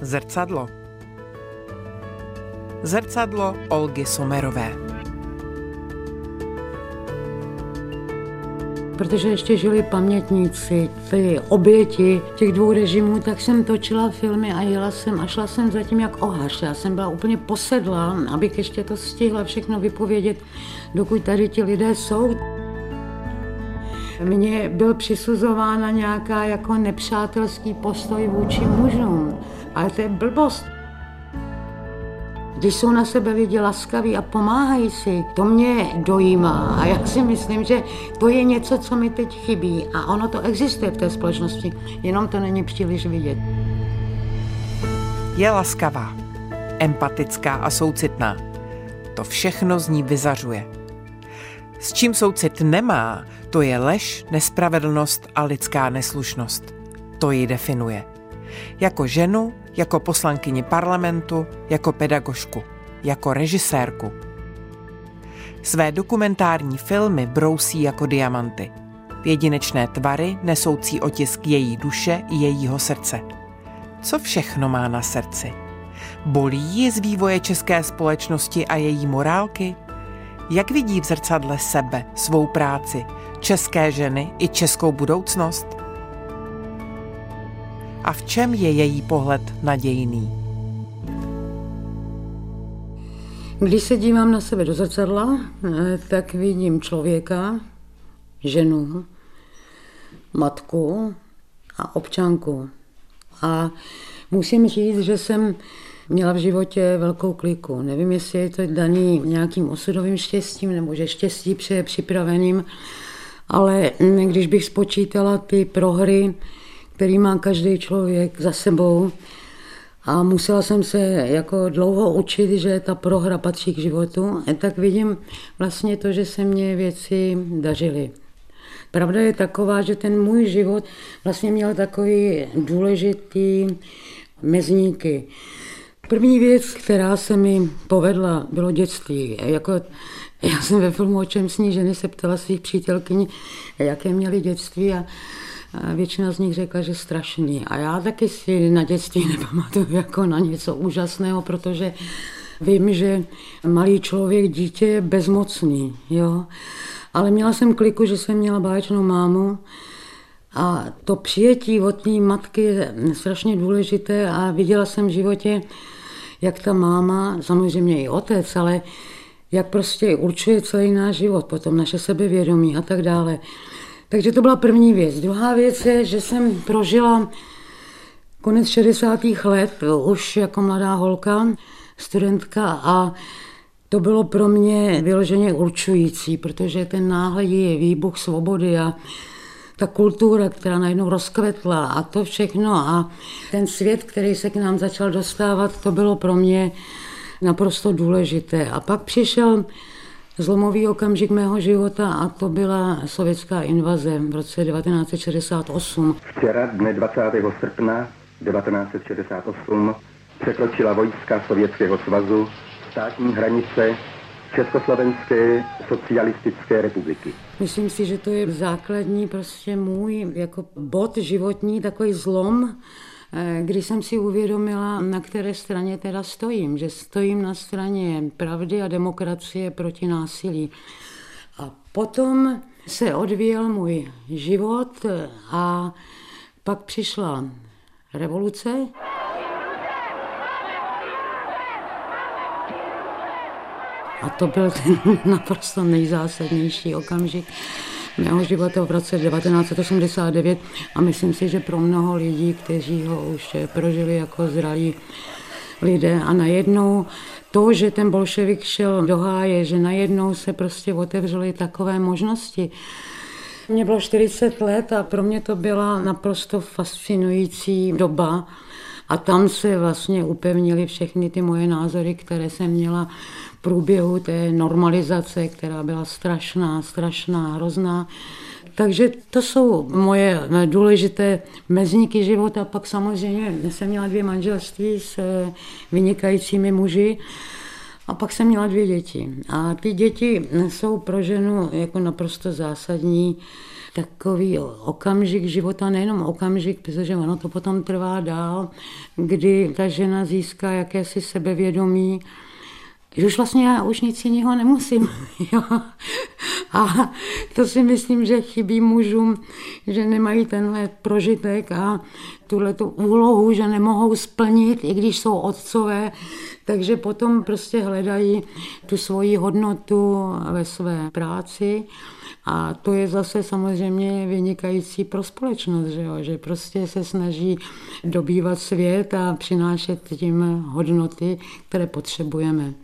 Zrcadlo. Zrcadlo Olgy Somerové. protože ještě žili pamětníci, ty oběti těch dvou režimů, tak jsem točila filmy a jela jsem a šla jsem zatím jak ohař. Já jsem byla úplně posedla, abych ještě to stihla všechno vypovědět, dokud tady ti lidé jsou. Mně byl přisuzována nějaká jako nepřátelský postoj vůči mužům, ale to je blbost. Když jsou na sebe lidi laskaví a pomáhají si, to mě dojímá. A já si myslím, že to je něco, co mi teď chybí. A ono to existuje v té společnosti, jenom to není příliš vidět. Je laskavá, empatická a soucitná. To všechno z ní vyzařuje. S čím soucit nemá, to je lež, nespravedlnost a lidská neslušnost. To ji definuje. Jako ženu, jako poslankyni parlamentu, jako pedagožku, jako režisérku. Své dokumentární filmy brousí jako diamanty. Jedinečné tvary nesoucí otisk její duše i jejího srdce. Co všechno má na srdci? Bolí ji z vývoje české společnosti a její morálky? Jak vidí v zrcadle sebe, svou práci, české ženy i českou budoucnost? A v čem je její pohled nadějný. Když se dívám na sebe do zrcadla, eh, tak vidím člověka, ženu, matku a občanku. A musím říct, že jsem měla v životě velkou kliku. Nevím, jestli je to daný nějakým osudovým štěstím, nebo že štěstí přeje připraveným, ale když bych spočítala ty prohry, který má každý člověk za sebou. A musela jsem se jako dlouho učit, že ta prohra patří k životu. A tak vidím vlastně to, že se mě věci dařily. Pravda je taková, že ten můj život vlastně měl takový důležitý mezníky. První věc, která se mi povedla, bylo dětství. Jako, já jsem ve filmu O čem sní ženy se ptala svých přítelkyní, jaké měly dětství a Většina z nich řekla, že strašný. A já taky si na dětství nepamatuju jako na něco úžasného, protože vím, že malý člověk, dítě je bezmocný. Jo? Ale měla jsem kliku, že jsem měla báječnou mámu, a to přijetí od té matky je strašně důležité a viděla jsem v životě, jak ta máma, samozřejmě i otec, ale jak prostě určuje celý náš život, potom naše sebevědomí a tak dále. Takže to byla první věc. Druhá věc je, že jsem prožila konec 60. let už jako mladá holka, studentka a to bylo pro mě vyloženě určující, protože ten náhledý výbuch svobody a ta kultura, která najednou rozkvetla a to všechno a ten svět, který se k nám začal dostávat, to bylo pro mě naprosto důležité. A pak přišel zlomový okamžik mého života a to byla sovětská invaze v roce 1968. Včera, dne 20. srpna 1968, překročila vojska Sovětského svazu státní hranice Československé socialistické republiky. Myslím si, že to je základní prostě můj jako bod životní, takový zlom, když jsem si uvědomila, na které straně teda stojím, že stojím na straně pravdy a demokracie proti násilí. A potom se odvíjel můj život a pak přišla revoluce. A to byl ten naprosto nejzásadnější okamžik mého života v roce 1989 a myslím si, že pro mnoho lidí, kteří ho už prožili jako zralí lidé a najednou to, že ten bolševik šel do háje, že najednou se prostě otevřely takové možnosti. Mně bylo 40 let a pro mě to byla naprosto fascinující doba. A tam se vlastně upevnily všechny ty moje názory, které jsem měla průběhu té normalizace, která byla strašná, strašná, hrozná. Takže to jsou moje důležité mezníky života. Pak samozřejmě jsem měla dvě manželství s vynikajícími muži. A pak jsem měla dvě děti. A ty děti jsou pro ženu jako naprosto zásadní takový okamžik života, nejenom okamžik, protože ono to potom trvá dál, kdy ta žena získá jakési sebevědomí, že už vlastně já už nic jiného nemusím. Jo. A to si myslím, že chybí mužům, že nemají tenhle prožitek a tuhle tu úlohu, že nemohou splnit, i když jsou otcové, takže potom prostě hledají tu svoji hodnotu ve své práci. A to je zase samozřejmě vynikající pro společnost, že, jo? že prostě se snaží dobývat svět a přinášet tím hodnoty, které potřebujeme.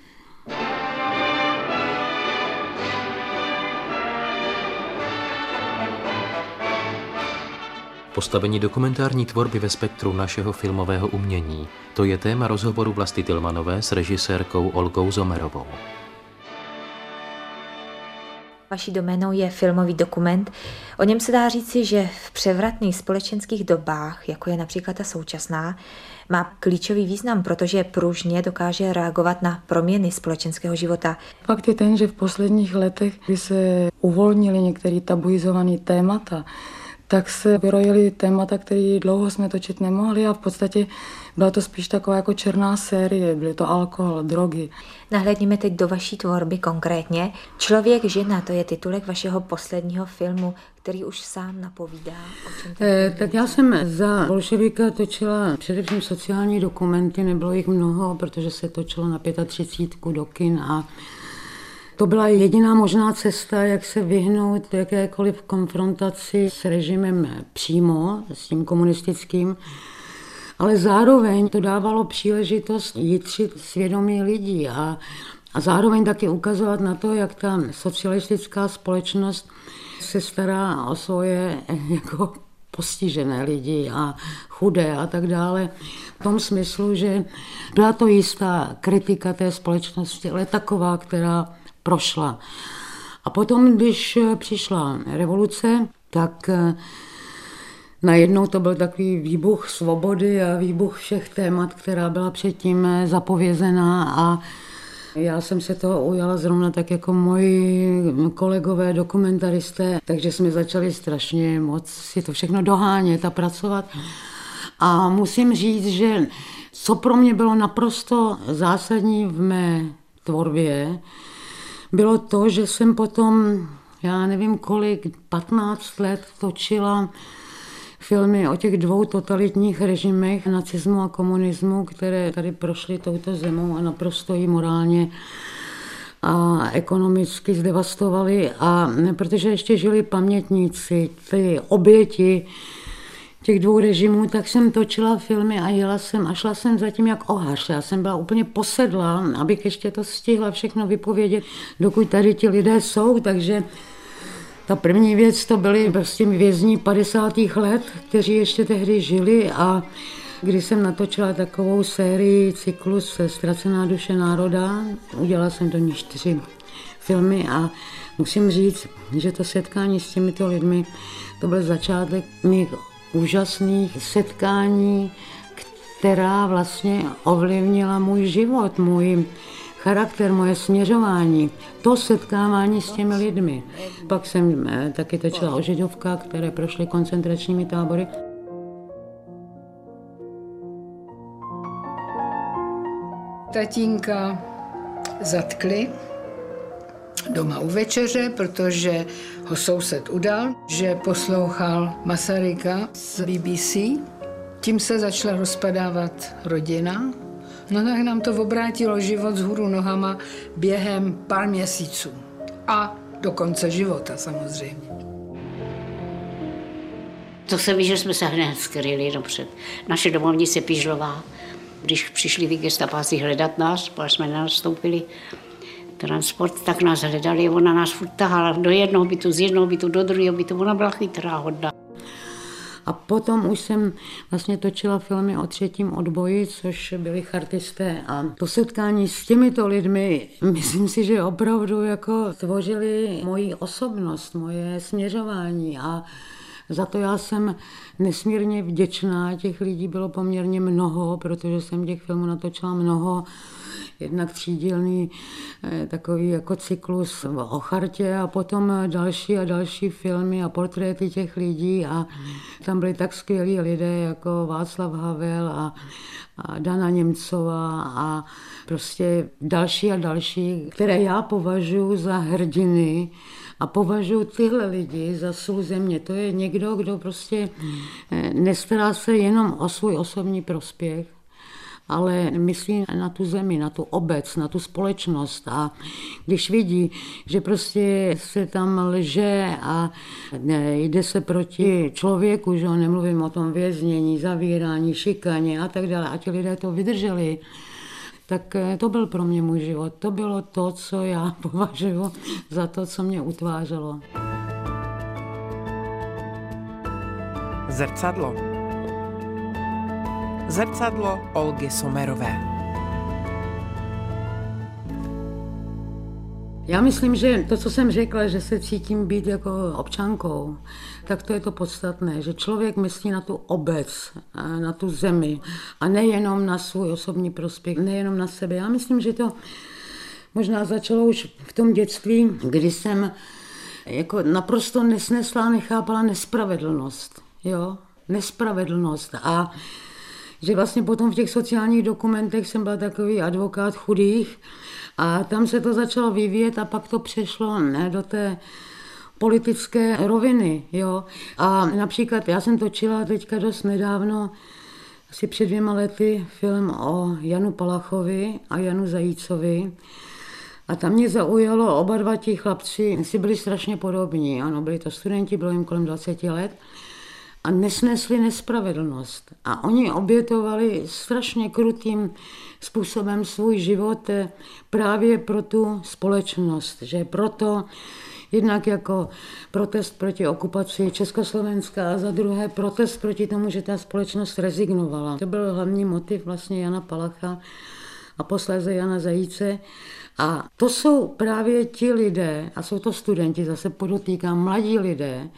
Postavení dokumentární tvorby ve spektru našeho filmového umění. To je téma rozhovoru Vlasty Tilmanové s režisérkou Olgou Zomerovou. Vaší doménou je filmový dokument. O něm se dá říci, že v převratných společenských dobách, jako je například ta současná, má klíčový význam, protože pružně dokáže reagovat na proměny společenského života. Fakt je ten, že v posledních letech, kdy se uvolnili některé tabuizované témata, tak se vyrojily témata, které dlouho jsme točit nemohli a v podstatě byla to spíš taková jako černá série, byly to alkohol, drogy. Nahlédněme teď do vaší tvorby konkrétně. Člověk, žena, to je titulek vašeho posledního filmu, který už sám napovídá. O čem eh, tak já jsem za bolševika točila především sociální dokumenty, nebylo jich mnoho, protože se točilo na 35 do kin a to byla jediná možná cesta, jak se vyhnout jakékoliv konfrontaci s režimem přímo, s tím komunistickým, ale zároveň to dávalo příležitost jitřit svědomí lidí a, a zároveň taky ukazovat na to, jak ta socialistická společnost se stará o svoje jako postižené lidi a chudé a tak dále. V tom smyslu, že byla to jistá kritika té společnosti, ale taková, která prošla. A potom, když přišla revoluce, tak eh, najednou to byl takový výbuch svobody a výbuch všech témat, která byla předtím eh, zapovězená a já jsem se toho ujala zrovna tak jako moji kolegové dokumentaristé, takže jsme začali strašně moc si to všechno dohánět a pracovat. A musím říct, že co pro mě bylo naprosto zásadní v mé tvorbě, bylo to, že jsem potom, já nevím kolik, 15 let točila filmy o těch dvou totalitních režimech, nacismu a komunismu, které tady prošly touto zemou a naprosto ji morálně a ekonomicky zdevastovali. A protože ještě žili pamětníci, ty oběti, těch dvou režimů, tak jsem točila filmy a jela jsem a šla jsem zatím jak ohař. Já jsem byla úplně posedla, abych ještě to stihla všechno vypovědět, dokud tady ti lidé jsou, takže ta první věc to byly prostě vězní 50. let, kteří ještě tehdy žili a když jsem natočila takovou sérii cyklus Ztracená duše národa, udělala jsem do ní čtyři filmy a musím říct, že to setkání s těmito lidmi, to byl začátek mých úžasných setkání, která vlastně ovlivnila můj život, můj charakter, moje směřování, to setkávání s těmi lidmi. Pak jsem eh, taky točila o židovkách, které prošly koncentračními tábory. Tatínka zatkli doma u večeře, protože ho soused udal, že poslouchal Masaryka z BBC. Tím se začala rozpadávat rodina. No tak nám to obrátilo život z hůru nohama během pár měsíců. A do konce života samozřejmě. To se ví, že jsme se hned skryli napřed. Naše domovnice Pižlová, když přišli ty gestapáci hledat nás, pak jsme nastoupili transport, tak nás hledali, ona nás furt tahala do jednoho bytu, z jednoho bytu do druhého bytu, ona byla chytrá, hodná. A potom už jsem vlastně točila filmy o třetím odboji, což byli chartisté. A to setkání s těmito lidmi, myslím si, že opravdu jako tvořili moji osobnost, moje směřování. A za to já jsem nesmírně vděčná. Těch lidí bylo poměrně mnoho, protože jsem těch filmů natočila mnoho jednak třídílný eh, takový jako cyklus o chartě a potom další a další filmy a portréty těch lidí a tam byli tak skvělí lidé jako Václav Havel a, a Dana Němcová a prostě další a další, které já považuji za hrdiny a považuji tyhle lidi za sůl země. To je někdo, kdo prostě eh, nestará se jenom o svůj osobní prospěch, ale myslí na tu zemi, na tu obec, na tu společnost a když vidí, že prostě se tam lže a jde se proti člověku, že nemluvím o tom věznění, zavírání, šikaně a tak dále, a ti lidé to vydrželi, tak eh, to byl pro mě můj život. To bylo to, co já považuji za to, co mě utvářelo. Zrcadlo. Zrcadlo Olgy Somerové. Já myslím, že to, co jsem řekla, že se cítím být jako občankou, tak to je to podstatné, že člověk myslí na tu obec, na tu zemi a nejenom na svůj osobní prospěch, nejenom na sebe. Já myslím, že to možná začalo už v tom dětství, kdy jsem jako naprosto nesnesla, nechápala nespravedlnost. Jo? Nespravedlnost. A že vlastně potom v těch sociálních dokumentech jsem byla takový advokát chudých a tam se to začalo vyvíjet a pak to přešlo ne, do té politické roviny. Jo. A například já jsem točila teďka dost nedávno, asi před dvěma lety, film o Janu Palachovi a Janu Zajícovi. A tam mě zaujalo, oba dva ti chlapci si byli strašně podobní. Ano, byli to studenti, bylo jim kolem 20 let a nesnesli nespravedlnost. A oni obětovali strašně krutým způsobem svůj život eh, právě pro tu společnost, že proto jednak jako protest proti okupaci Československa a za druhé protest proti tomu, že ta společnost rezignovala. To byl hlavní motiv vlastně Jana Palacha a posléze Jana Zajíce. A to jsou právě ti lidé, a jsou to studenti, zase podotýkám, mladí lidé,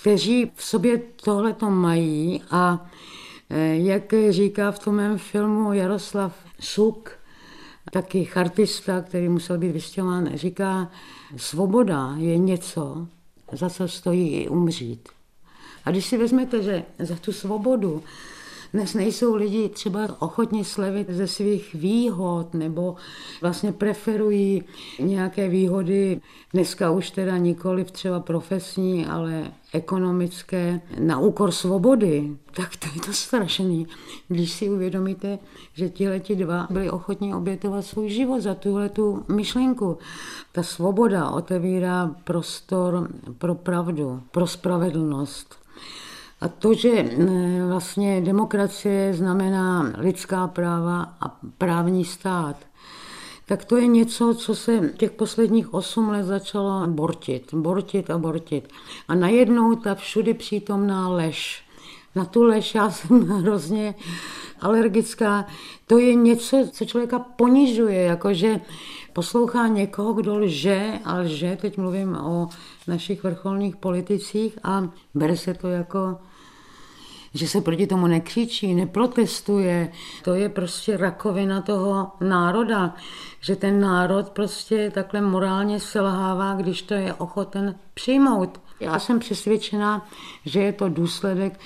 kteří v sobě tohle to mají a eh, jak říká v tom mém filmu Jaroslav Suk, taky chartista, který musel být vystěhován, říká, svoboda je něco, za co stojí i umřít. A když si vezmete, že za tu svobodu dnes nejsou lidi třeba ochotni slevit ze svých výhod nebo vlastně preferují nějaké výhody, dneska už teda nikoli třeba profesní, ale ekonomické, na úkor svobody, tak to je to strašný. Když si uvědomíte, že tihleti dva byli ochotni obětovat svůj život za tuhle tu myšlenku. Ta svoboda otevírá prostor pro pravdu, pro spravedlnost. A to, že eh, vlastně demokracie znamená lidská práva a právní stát, tak to je něco, co se těch posledních osm let začalo bortit, bortit a bortit. A najednou ta všudy přítomná lež. Na tu lež já jsem hrozně alergická. To je něco, co člověka ponižuje, jakože poslouchá někoho, kdo lže a lže, teď mluvím o našich vrcholných politicích a bere se to jako že se proti tomu nekřičí, neprotestuje. To je prostě rakovina toho národa, že ten národ prostě takhle morálně selhává, když to je ochoten přijmout. Já jsem přesvědčena, že je to důsledek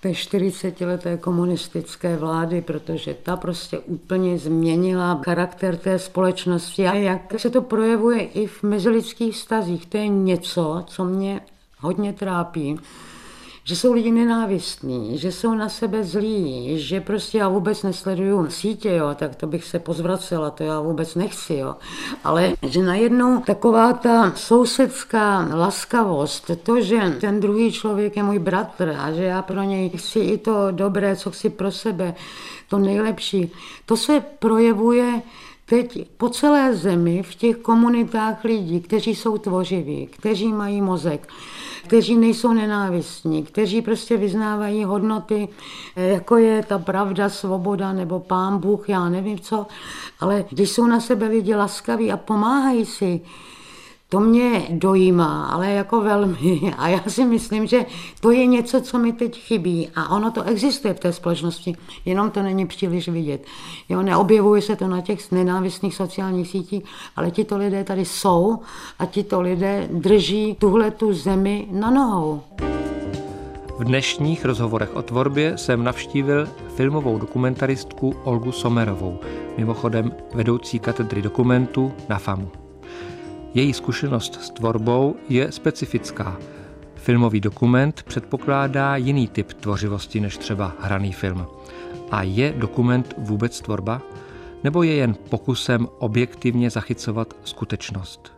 té 40-leté komunistické vlády, protože ta prostě úplně změnila charakter té společnosti a jak se to projevuje i v mezilidských stazích. To je něco, co mě hodně trápí že jsou lidi nenávistní, že jsou na sebe zlí, že prostě já vůbec nesleduju sítě, jo, tak to bych se pozvracela, to já vůbec nechci, jo. Ale že najednou taková ta sousedská laskavost, to, že ten druhý člověk je můj bratr a že já pro něj chci i to dobré, co chci pro sebe, to nejlepší, to se projevuje teď po celé zemi v těch komunitách lidí, kteří jsou tvořiví, kteří mají mozek, kteří nejsou nenávistní, kteří prostě vyznávají hodnoty, eh, jako je ta pravda, svoboda nebo pán Bůh, já nevím co, ale když jsou na sebe lidi laskaví a pomáhají si, To mě dojímá, ale jako velmi. A já si myslím, že to je něco, co mi teď chybí. A ono to existuje v té společnosti, jenom to není příliš vidět. Jo, neobjevuje se to na těch nenávistných sociálních sítích, ale tito lidé tady jsou a tito lidé drží tuhle tu zemi na nohou. V dnešních rozhovorech o tvorbě jsem navštívil filmovou dokumentaristku Olgu Somerovou, mimochodem vedoucí katedry dokumentu na FAMu. Její zkušenost s tvorbou je specifická. Filmový dokument předpokládá jiný typ tvořivosti než třeba hraný film. A je dokument vůbec tvorba? Nebo je jen pokusem objektivně zachycovat skutečnost?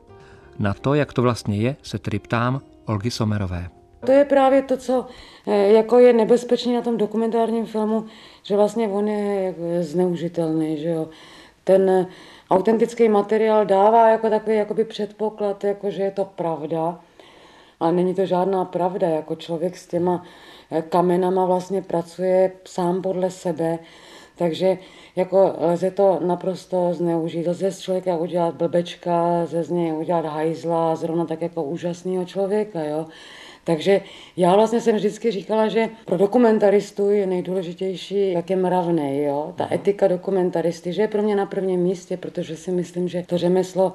Na to, jak to vlastně je, se tedy ptám Olgy Somerové. To je právě to, co eh, jako je nebezpečné na tom dokumentárním filmu, že vlastně on je zneužitelný, že jo. Ten autentický materiál dává jako takový jakoby předpoklad, jako že je to pravda, ale není to žádná pravda, jako člověk s těma eh, kamenama vlastně pracuje sám podle sebe, takže jako lze to naprosto zneužít. Lze z člověka udělat blbečka, lze z něj udělat hajzla, zrovna tak jako úžasného člověka, jo. Takže já vlastně jsem vždycky říkala, že pro dokumentaristu je nejdůležitější, jak je mravný, jo? ta etika dokumentaristy, že je pro mě na prvním místě, protože si myslím, že to řemeslo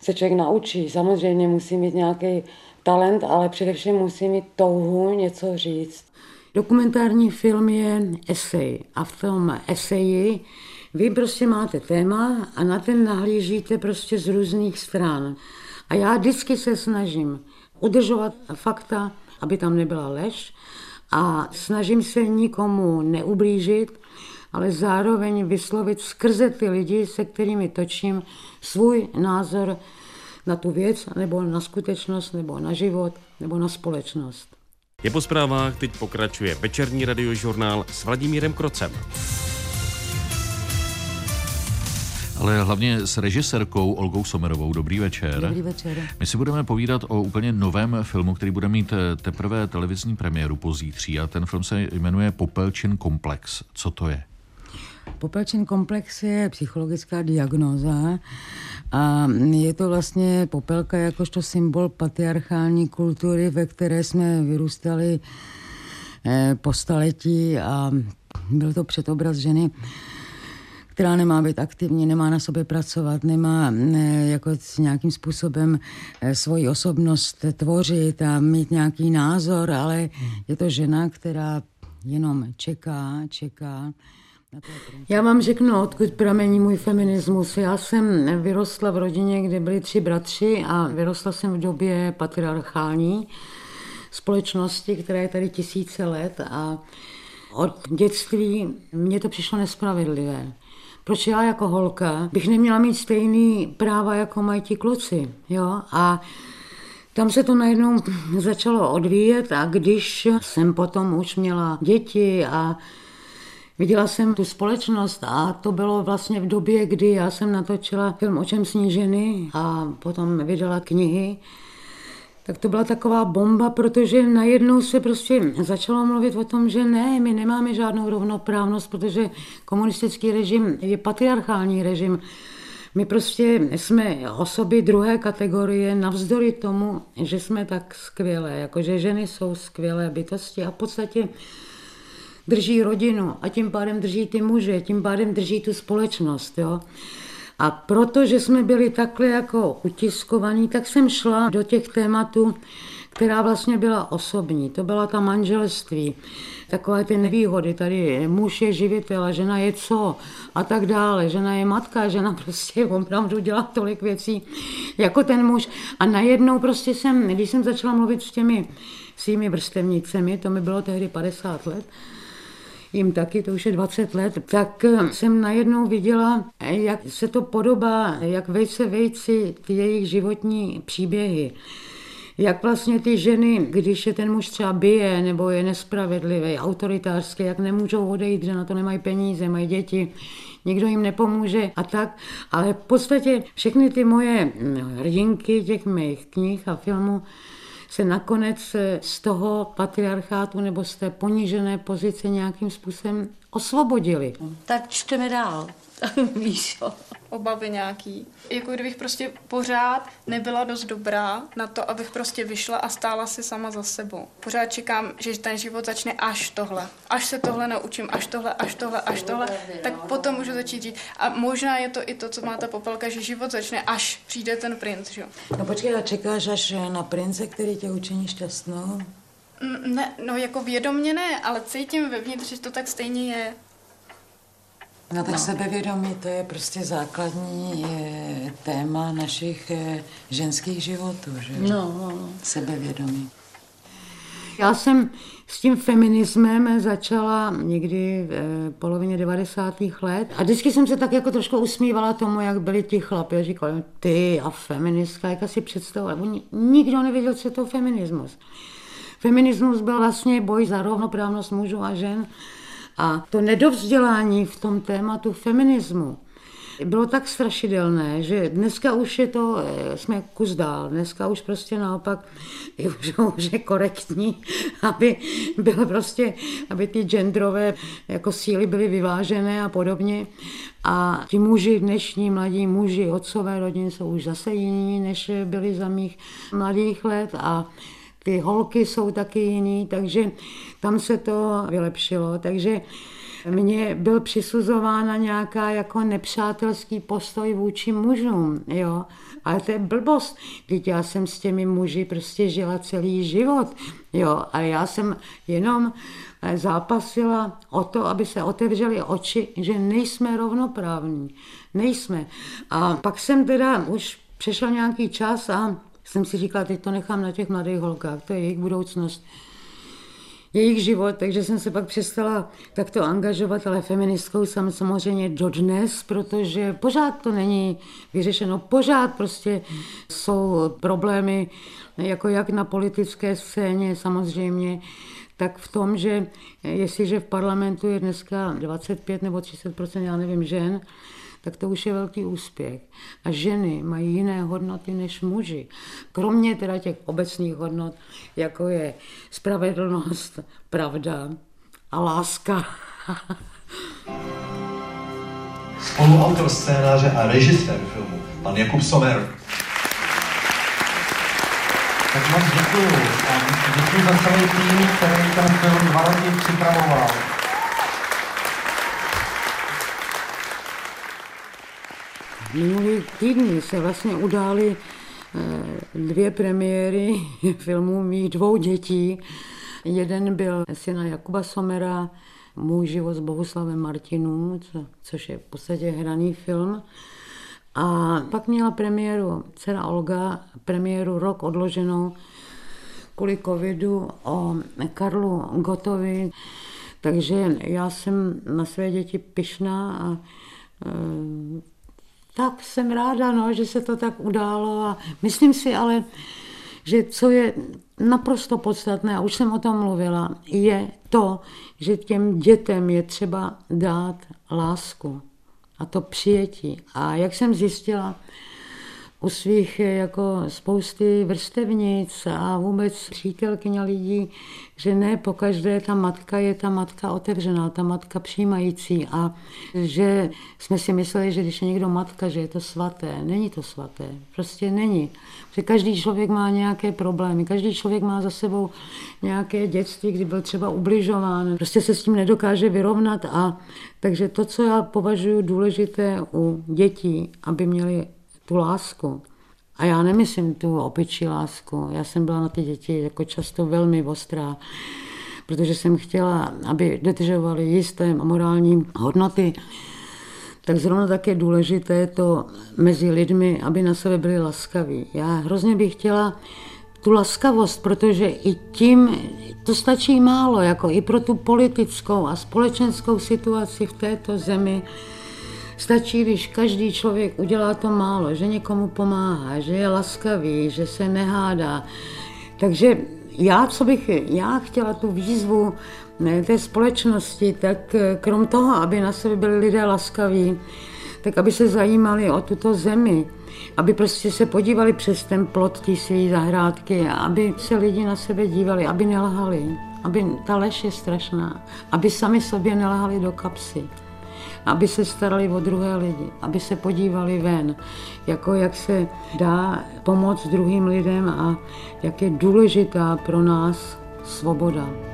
se člověk naučí. Samozřejmě musí mít nějaký talent, ale především musí mít touhu něco říct. Dokumentární film je esej a v tom eseji vy prostě máte téma a na ten nahlížíte prostě z různých stran. A já vždycky se snažím udržovat fakta, aby tam nebyla lež a snažím se nikomu neublížit, ale zároveň vyslovit skrze ty lidi, se kterými točím, svůj názor na tu věc, nebo na skutečnost, nebo na život, nebo na společnost. Je po zprávách, teď pokračuje večerní radiožurnál s Vladimírem Krocem ale hlavně s režisérkou Olgou Somerovou. Dobrý večer. Dobrý večer. My si budeme povídat o úplně novém filmu, který bude mít eh, teprve televizní premiéru pozítří a ten film se jmenuje Popelčin komplex. Co to je? Popelčin komplex je psychologická diagnóza a je to vlastně popelka jakožto symbol patriarchální kultury, ve které jsme vyrůstali eh, po staletí a byl to předobraz ženy, která nemá být aktivní, nemá na sobě pracovat, nemá ne, jako nějakým způsobem eh, svoji osobnost tvořit a mít nějaký názor, ale je to žena, která jenom čeká, čeká. Já vám řeknu, odkud pramení můj feminismus. Já jsem vyrostla v rodině, kde byli tři bratři a vyrostla jsem v době patriarchální společnosti, která je tady tisíce let a od dětství mně to přišlo nespravedlivé. Proč já jako holka bych neměla mít stejný práva, jako mají ti kluci, jo? A tam se to najednou začalo odvíjet a když jsem potom už měla děti a viděla jsem tu společnost a to bylo vlastně v době, kdy já jsem natočila film O čem sní ženy a potom vydala knihy, tak to byla taková bomba, protože najednou se prostě začalo mluvit o tom, že ne, my nemáme žádnou rovnoprávnost, protože komunistický režim je patriarchální režim. My prostě jsme osoby druhé kategorie navzdory tomu, že jsme tak skvělé, jakože ženy jsou skvělé bytosti a v podstatě drží rodinu a tím pádem drží ty muže, tím pádem drží tu společnost. Jo? A protože jsme byli takhle jako utiskovaní, tak jsem šla do těch tématů, která vlastně byla osobní. To byla ta manželství, takové ty nevýhody. Tady muž je živitel a žena je co a tak dále. Žena je matka, žena prostě opravdu dělá tolik věcí jako ten muž. A najednou prostě jsem, když jsem začala mluvit s těmi svými vrstevnicemi, to mi bylo tehdy 50 let, jim taky, to už je 20 let, tak eh, jsem najednou viděla, jak se to podobá, jak vejce vejci ty jejich životní příběhy. Jak vlastně ty ženy, když je ten muž třeba bije nebo je nespravedlivý, autoritářský, jak nemůžou odejít, že na to nemají peníze, mají děti, nikdo jim nepomůže a tak. Ale v podstatě všechny ty moje hm, hrdinky těch mých knih a filmů se nakonec z toho patriarchátu nebo z té ponížené pozice nějakým způsobem osvobodili. Tak čteme dál. Víš jo obavy nějaký. Jako kdybych prostě pořád nebyla dost dobrá na to, abych prostě vyšla a stála si sama za sebou. Pořád čekám, že ten život začne až tohle. Až se tohle naučím, až tohle, až tohle, až tohle, tak potom můžu začít žít. A možná je to i to, co má ta popelka, že život začne, až přijde ten princ, že jo. No počkej, a čekáš až na prince, který tě učiní šťastnou? Ne, no jako vědomně ne, ale cítím vevnitř, že to tak stejně je. No tak no. sebevědomí to je prostě základní je, téma našich je, ženských životů, že? No, no, no. Sebevědomí. Já jsem s tím feminismem začala někdy v polovině 90. let a vždycky jsem se tak jako trošku usmívala tomu, jak byli ti chlapi a říkali, ty a feministka, jak si představila. Nikdo nevěděl, co je to feminismus. Feminismus byl vlastně boj za rovnoprávnost mužů a žen a to nedovzdělání v tom tématu feminismu bylo tak strašidelné, že dneska už je to, eh, jsme kus dál, dneska už prostě naopak je už, už je korektní, aby bylo prostě, aby ty genderové jako síly byly vyvážené a podobně. A ti muži, dnešní mladí muži, otcové rodiny jsou už zase jiní, než byli za mých mladých let a ty holky jsou taky jiný, takže tam se to vylepšilo. Takže mně byl přisuzována nějaká jako nepřátelský postoj vůči mužům, jo. Ale to je blbost, když já jsem s těmi muži prostě žila celý život, jo. A já jsem jenom zápasila o to, aby se otevřely oči, že nejsme rovnoprávní. Nejsme. A pak jsem teda už přešel nějaký čas a jsem si říkala, teď to nechám na těch mladých holkách, to je jejich budoucnost, jejich život, takže jsem se pak přestala takto angažovat, ale feministkou jsem samozřejmě dodnes, protože pořád to není vyřešeno, pořád prostě jsou problémy, jako jak na politické scéně samozřejmě, tak v tom, že jestliže v parlamentu je dneska 25 nebo 30 já nevím, žen, tak to už je velký úspěch. A ženy mají jiné hodnoty než muži. Kromě teda těch obecných hodnot, jako je spravedlnost, pravda a láska. Spoluautor scénáře a režisér filmu, pan Jakub Somer. Tak moc děkuju. A děkuji za celý tým, který ten film dva roky připravoval. Minulý týdny se vlastně udály eh, dvě premiéry filmů mých dvou dětí. Jeden byl syna Jakuba Somera, Můj život s Bohuslavem Martinů, co, což je v podstatě hraný film. A pak měla premiéru dcera Olga, premiéru rok odloženou kvůli covidu o Karlu Gotovi. Takže já jsem na své děti pyšná a eh, tak jsem ráda, no, že se to tak událo a myslím si ale, že co je naprosto podstatné, a už jsem o tom mluvila, je to, že těm dětem je třeba dát lásku a to přijetí. A jak jsem zjistila, u svých eh, jako spousty vrstevnic a vůbec přítelkyně lidí, že ne po každé ta matka je ta matka otevřená, ta matka přijímající a že jsme si mysleli, že když je někdo matka, že je to svaté. Není to svaté, prostě není. Že každý člověk má nějaké problémy, každý člověk má za sebou nějaké dětství, kdy byl třeba ubližován, prostě se s tím nedokáže vyrovnat a takže to, co já považuji důležité u dětí, aby měli tu lásku. A já nemyslím tu opičí lásku. Já jsem byla na ty děti jako často velmi ostrá, protože jsem chtěla, aby dodržovali jisté morální hodnoty. Tak zrovna tak je důležité to mezi lidmi, aby na sebe byli laskaví. Já hrozně bych chtěla tu laskavost, protože i tím to stačí málo, jako i pro tu politickou a společenskou situaci v této zemi, Stačí, když každý člověk udělá to málo, že někomu pomáhá, že je laskavý, že se nehádá. Takže já, co bych já chtěla tu výzvu ne, té společnosti, tak eh, krom toho, aby na sebe byli lidé laskaví, tak aby se zajímali o tuto zemi, aby prostě se podívali přes ten plot té své zahrádky, aby se lidi na sebe dívali, aby nelhali, aby ta lež je strašná, aby sami sobě nelhali do kapsy. Aby se starali o druhé lidi, aby se podívali ven, jako jak se dá pomoct druhým lidem a jak je důležitá pro nás svoboda.